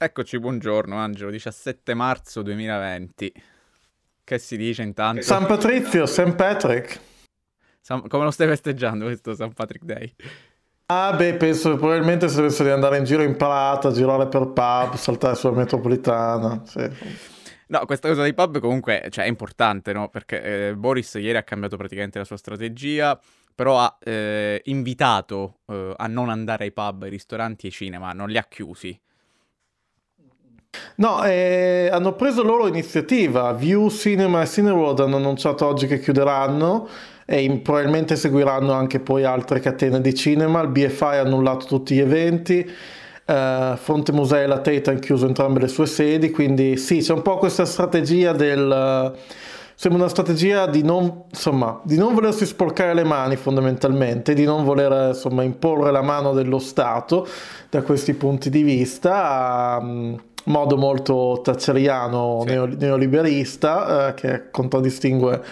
Eccoci, buongiorno Angelo, 17 marzo 2020. Che si dice intanto? San Patrizio, St. Patrick. San... Come lo stai festeggiando questo St. Patrick Day? Ah beh, penso probabilmente se penso di andare in giro in parata, girare per pub, saltare sulla metropolitana, sì. No, questa cosa dei pub comunque cioè, è importante, no? Perché eh, Boris ieri ha cambiato praticamente la sua strategia, però ha eh, invitato eh, a non andare ai pub, ai ristoranti e ai cinema, non li ha chiusi. No, eh, hanno preso loro iniziativa. View Cinema e Cineworld hanno annunciato oggi che chiuderanno e in, probabilmente seguiranno anche poi altre catene di cinema. Il BFI ha annullato tutti gli eventi. Uh, Fronte Musei e la Tate hanno chiuso entrambe le sue sedi, quindi sì, c'è un po' questa strategia del... Sembra una strategia di non, insomma, di non volersi sporcare le mani fondamentalmente, di non voler insomma, imporre la mano dello Stato da questi punti di vista. Um, modo molto thatcheriano, sì. neoliberista, eh, che contraddistingue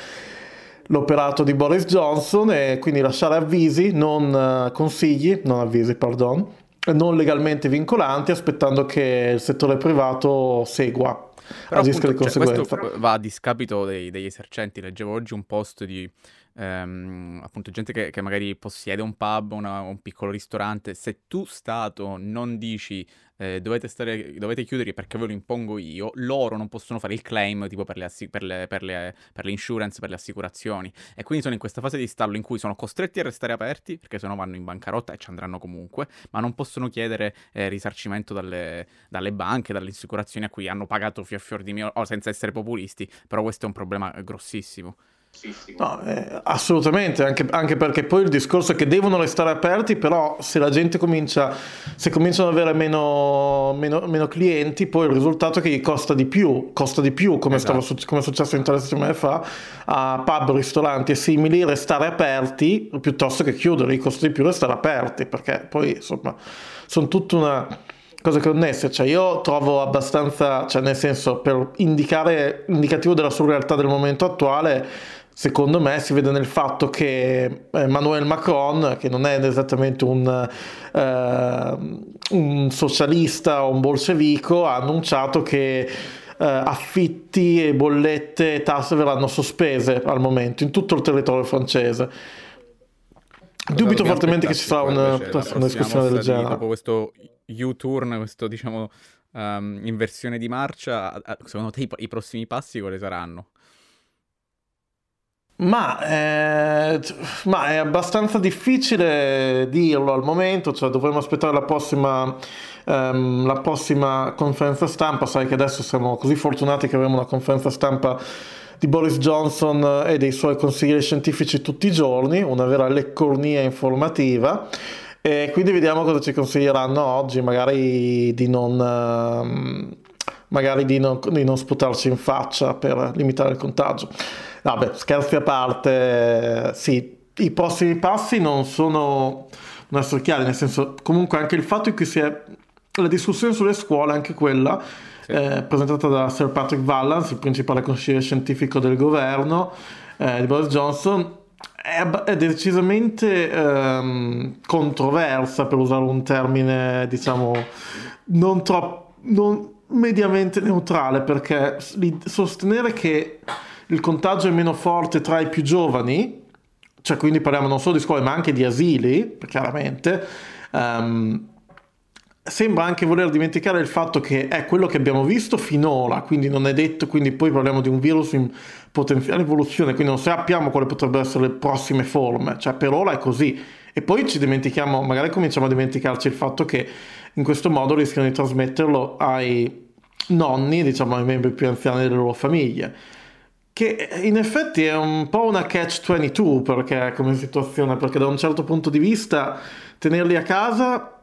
l'operato di Boris Johnson e quindi lasciare avvisi, non uh, consigli, non avvisi, pardon, non legalmente vincolanti, aspettando che il settore privato segua. Però appunto, cioè, questo va a discapito dei, degli esercenti. Leggevo oggi un post di ehm, appunto gente che, che, magari possiede un pub, una, un piccolo ristorante. Se tu, Stato, non dici eh, dovete, stare, dovete chiudere perché ve lo impongo io, loro non possono fare il claim tipo per le, assi- per, le, per, le, per le, insurance, per le assicurazioni. E quindi sono in questa fase di stallo in cui sono costretti a restare aperti perché sennò vanno in bancarotta e ci andranno comunque, ma non possono chiedere eh, risarcimento dalle, dalle, banche, dalle assicurazioni a cui hanno pagato fior fior di mio, oh, senza essere populisti, però questo è un problema grossissimo. No, eh, assolutamente, anche, anche, perché poi il discorso è che devono restare aperti, però se la gente comincia, se cominciano ad avere meno, meno, meno clienti, poi il risultato è che gli costa di più, costa di più, come, esatto. stava, come è successo in tre settimane fa, a pub, ristoranti e simili, restare aperti piuttosto che chiudere, gli costa di più restare aperti, perché poi insomma sono tutta una cose connesse, cioè io trovo abbastanza, cioè nel senso per indicare, indicativo della surrealtà del momento attuale, secondo me si vede nel fatto che Emmanuel Macron, che non è esattamente un, uh, un socialista o un bolscevico, ha annunciato che uh, affitti e bollette e tasse verranno sospese al momento in tutto il territorio francese. Dubito fortemente che ci sarà una, una discussione del genere. Dopo questo U-turn, questo diciamo um, inversione di marcia, secondo te i, i prossimi passi quali saranno? Ma, eh, ma, è abbastanza difficile dirlo al momento, cioè dovremmo aspettare la prossima, ehm, la prossima, conferenza stampa, sai che adesso siamo così fortunati che avremo una conferenza stampa di Boris Johnson e dei suoi consiglieri scientifici tutti i giorni, una vera leccornia informativa. E quindi vediamo cosa ci consiglieranno oggi, magari di non, ehm, magari di non, di non sputarci in faccia per limitare il contagio. Vabbè, scherzi a parte, sì, i prossimi passi non sono non essere chiari, nel senso, comunque anche il fatto che si è la discussione sulle scuole, anche quella, sì. eh, presentata da Sir Patrick Vallance, il principale consigliere scientifico del governo eh, di Boris Johnson, è, è decisamente ehm, controversa, per usare un termine, diciamo, non troppo, non mediamente neutrale, perché sostenere che il contagio è meno forte tra i più giovani, cioè quindi parliamo non solo di scuole ma anche di asili, chiaramente, um, sembra anche voler dimenticare il fatto che è quello che abbiamo visto finora, quindi non è detto, quindi poi parliamo di un virus in potenziale evoluzione, quindi non sappiamo quali potrebbero essere le prossime forme, cioè per ora è così. E poi ci dimentichiamo, magari cominciamo a dimenticarci il fatto che in questo modo rischiano di trasmetterlo ai nonni, diciamo ai membri più anziani delle loro famiglie che in effetti è un po' una catch-22 perché, come situazione, perché da un certo punto di vista tenerli a casa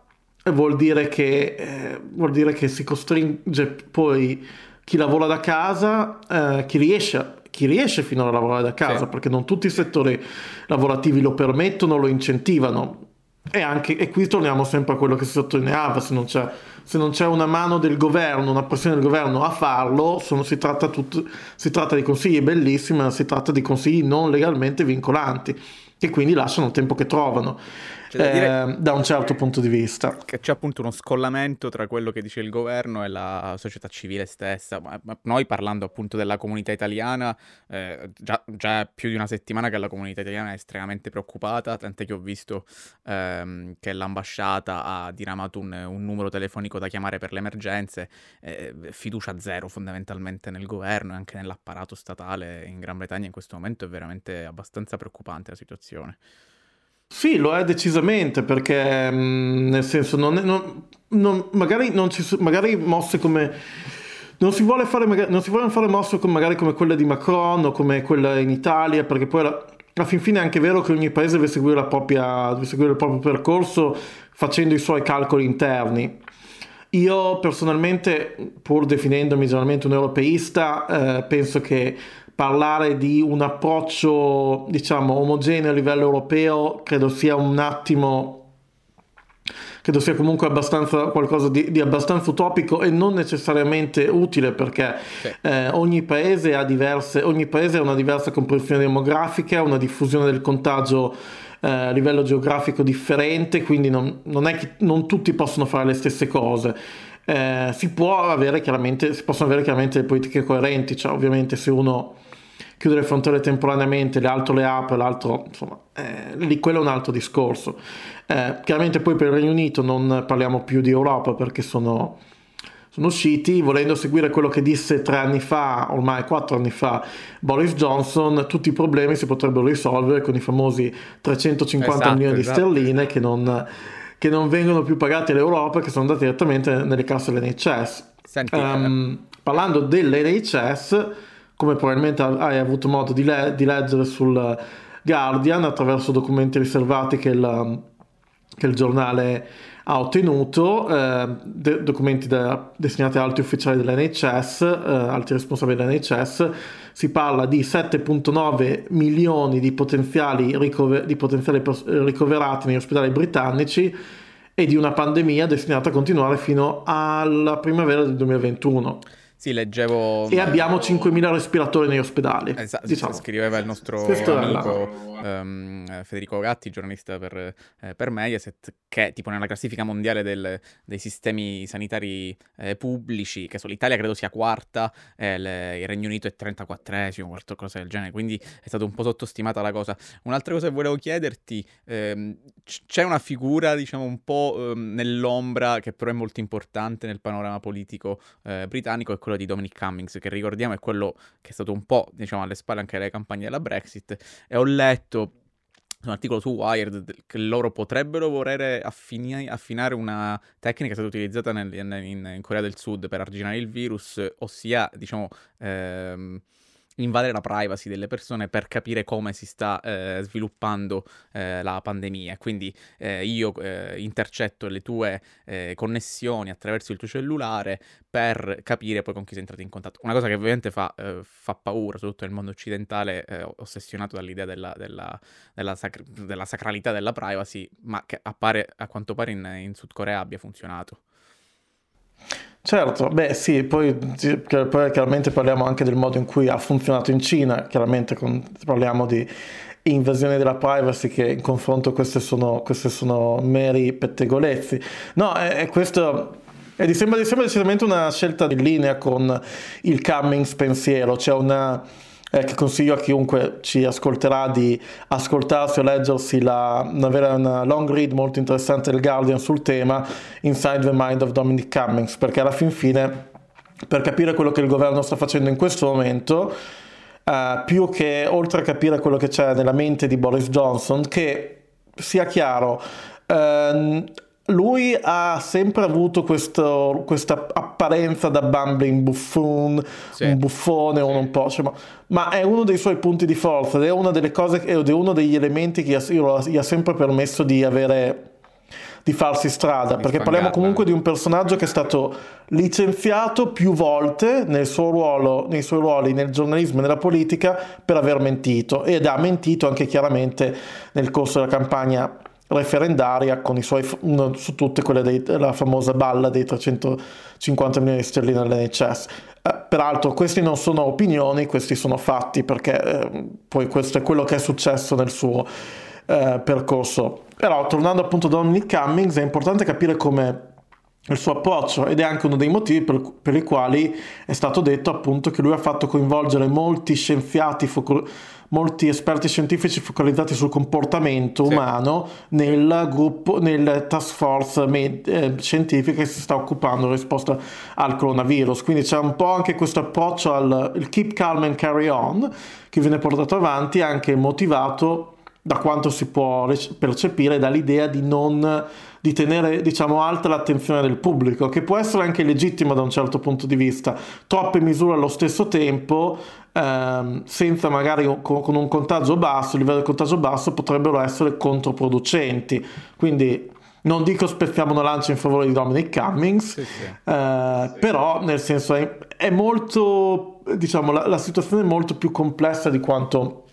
vuol dire che, eh, vuol dire che si costringe poi chi lavora da casa, eh, chi riesce chi riesce finora a lavorare da casa, sì. perché non tutti i settori lavorativi lo permettono, lo incentivano. E, anche, e qui torniamo sempre a quello che si sottolineava, se non c'è se non c'è una mano del governo, una pressione del governo a farlo, sono, si, tratta tutto, si, tratta di consigli bellissimi, ma si tratta di consigli non legalmente vincolanti, che quindi lasciano il tempo che trovano. Eh, da un certo punto di vista. Che c'è appunto uno scollamento tra quello che dice il governo e la società civile stessa. Ma, ma noi parlando appunto della comunità italiana, eh, già, già più di una settimana che la comunità italiana è estremamente preoccupata, tant'è che ho visto ehm, che l'ambasciata ha diramato un, un, numero telefonico da chiamare per le emergenze, eh, fiducia zero fondamentalmente nel governo e anche nell'apparato statale in Gran Bretagna in questo momento è veramente abbastanza preoccupante la situazione. Sì, lo è decisamente perché mh, nel senso non, è, non, non magari, non ci, magari mosse come non si vuole fare, non si vogliono fare mosse come, magari come quelle di Macron o come quella in Italia perché poi alla, alla fin fine è anche vero che ogni paese deve seguire, propria, deve seguire il proprio percorso facendo i suoi calcoli interni. Io personalmente, pur definendomi generalmente un europeista, eh, penso che parlare di un approccio, diciamo, omogeneo a livello europeo credo sia un attimo credo sia comunque abbastanza qualcosa di, di, abbastanza utopico e non necessariamente utile perché sì. eh, ogni, paese ha diverse, ogni paese ha una diversa comprensione demografica, una diffusione del contagio eh, a livello geografico differente, quindi non, non, è che non tutti possono fare le stesse cose. Eh, si, può avere chiaramente, si possono avere chiaramente politiche coerenti, cioè ovviamente se uno chiude le frontiere temporaneamente, l'altro le apre, l'altro, insomma, eh, lì quello è un altro discorso. Eh, chiaramente poi per il Regno Unito non parliamo più di Europa perché sono, sono usciti, volendo seguire quello che disse tre anni fa, ormai quattro anni fa, Boris Johnson, tutti i problemi si potrebbero risolvere con i famosi 350 esatto, milioni esatto. di sterline che non, che non, vengono più pagati all'Europa, che sono andati direttamente nelle casse dell'NHS. Senti, um, parlando dell'NHS come probabilmente hai avuto modo di, le- di leggere sul Guardian attraverso documenti riservati che il, che il giornale ha ottenuto, eh, de- documenti da- destinati ad alti ufficiali dell'NHS, eh, alti responsabili dell'NHS, si parla di 7.9 milioni di potenziali, ricover- di potenziali pers- ricoverati negli ospedali britannici e di una pandemia destinata a continuare fino alla primavera del 2021. Sì, leggevo... E abbiamo 5.000 respiratori negli ospedali. Esatto, diciamo. scriveva il nostro Questo amico um, Federico Gatti, giornalista per, eh, per, Mediaset, che tipo nella classifica mondiale del, dei sistemi sanitari eh, pubblici, che so, l'Italia credo sia quarta, eh, le, il Regno Unito è 34esimo, qualcosa del genere, quindi è stata un po' sottostimata la cosa. Un'altra cosa che volevo chiederti, ehm, c'è una figura, diciamo, un po' ehm, nell'ombra, che però è molto importante nel panorama politico eh, britannico, è quello quello di Dominic Cummings, che ricordiamo è quello che è stato un po', diciamo, alle spalle anche delle campagne della Brexit, e ho letto un articolo su Wired che loro potrebbero volere affini- affinare una tecnica che è stata utilizzata nel, in, in, Corea del Sud per arginare il virus, ossia, diciamo, ehm, invadere la privacy delle persone per capire come si sta eh, sviluppando eh, la pandemia. Quindi eh, io eh, intercetto le tue eh, connessioni attraverso il tuo cellulare per capire poi con chi sei entrato in contatto. Una cosa che ovviamente fa, eh, fa paura, soprattutto nel mondo occidentale, ossessionato dall'idea della, della, della, sac- della, sacralità della privacy, ma che appare, a quanto pare in, in Sud Corea abbia funzionato. Certo, beh sì, poi, poi, chiaramente parliamo anche del modo in cui ha funzionato in Cina, chiaramente con, parliamo di invasione della privacy che in confronto queste sono, queste sono meri pettegolezzi. No, è, è questo... È, sembra, sembra decisamente una scelta in linea con il Cummings pensiero, cioè una eh, che consiglio a chiunque ci ascolterà di ascoltarsi o leggersi la, una, una long read molto interessante del Guardian sul tema Inside the Mind of Dominic Cummings, perché alla fin fine, per capire quello che il governo sta facendo in questo momento, Uh, più che oltre a capire quello che c'è nella mente di Boris Johnson, che sia chiaro, uh, lui ha sempre avuto questo, questa apparenza da bumbling buffoon, sì. un buffone sì. un po', cioè, ma, ma, è uno dei suoi punti di forza ed è una delle cose, ed è uno degli elementi che gli ha, sempre permesso di avere di farsi strada, perché parliamo comunque di un personaggio che è stato licenziato più volte nel suo ruolo, nei suoi ruoli nel giornalismo e nella politica per aver mentito ed ha mentito anche chiaramente nel corso della campagna referendaria con i suoi, su tutte quelle della famosa balla dei 350 milioni di sterline all'NHS. Eh, peraltro questi non sono opinioni, questi sono fatti perché eh, poi questo è quello che è successo nel suo, eh, percorso. Però tornando appunto a Dominic Cummings è importante capire come il suo approccio ed è anche uno dei motivi per, per, i quali è stato detto appunto che lui ha fatto coinvolgere molti scienziati, foco- molti esperti scientifici focalizzati sul comportamento sì. umano nel gruppo, nel task force med- eh, scientifica che si sta occupando in risposta al coronavirus. Quindi c'è un po' anche questo approccio al keep calm and carry on che viene portato avanti anche motivato da quanto si può percepire dall'idea di non di tenere diciamo alta l'attenzione del pubblico che può essere anche legittima da un certo punto di vista troppe misure allo stesso tempo ehm, senza magari con, con un contagio basso livello di contagio basso potrebbero essere controproducenti quindi non dico spezziamo una lancia in favore di Dominic Cummings, sì, sì. Eh, sì. però nel senso è, è molto, diciamo, la, la, situazione è molto più complessa di quanto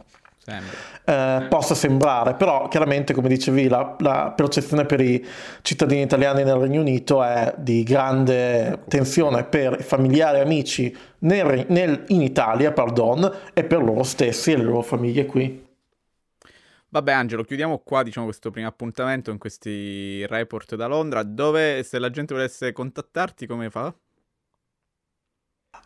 eh, possa sembrare, però chiaramente come dicevi la, la, percezione per i cittadini italiani nel Regno Unito è di grande tensione per i familiari e amici nel, nel, in Italia pardon, e per loro stessi e le loro famiglie qui. Vabbè Angelo, chiudiamo qua diciamo, questo primo appuntamento in questi report da Londra, dove se la gente volesse contattarti come fa?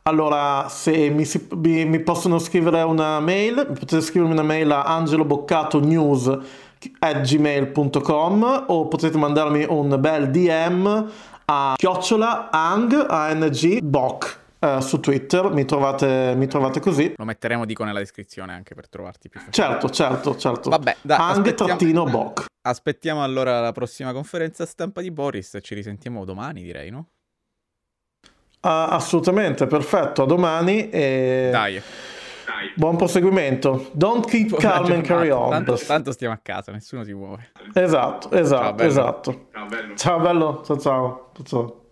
Allora, se mi, si, mi, mi, possono scrivere una mail, potete scrivermi una mail a angeloboccatonews.gmail.com o potete mandarmi un bel DM a chiocciola ang, ang, boc Uh, su Twitter, mi trovate, mi trovate, così. Lo metteremo, dico, nella descrizione anche per trovarti più facile. Certo, certo, certo. Vabbè, dai, Hang Boc. Aspettiamo allora la prossima conferenza stampa di Boris ci risentiamo domani, direi, no? Ah, assolutamente, perfetto. A domani. E... Dai. Buon proseguimento. Don't keep calm and carry on. Tanto, tanto, stiamo a casa, nessuno si muove. Esatto, esatto, ciao, esatto. Ciao bello. Ciao bello, ciao ciao. ciao.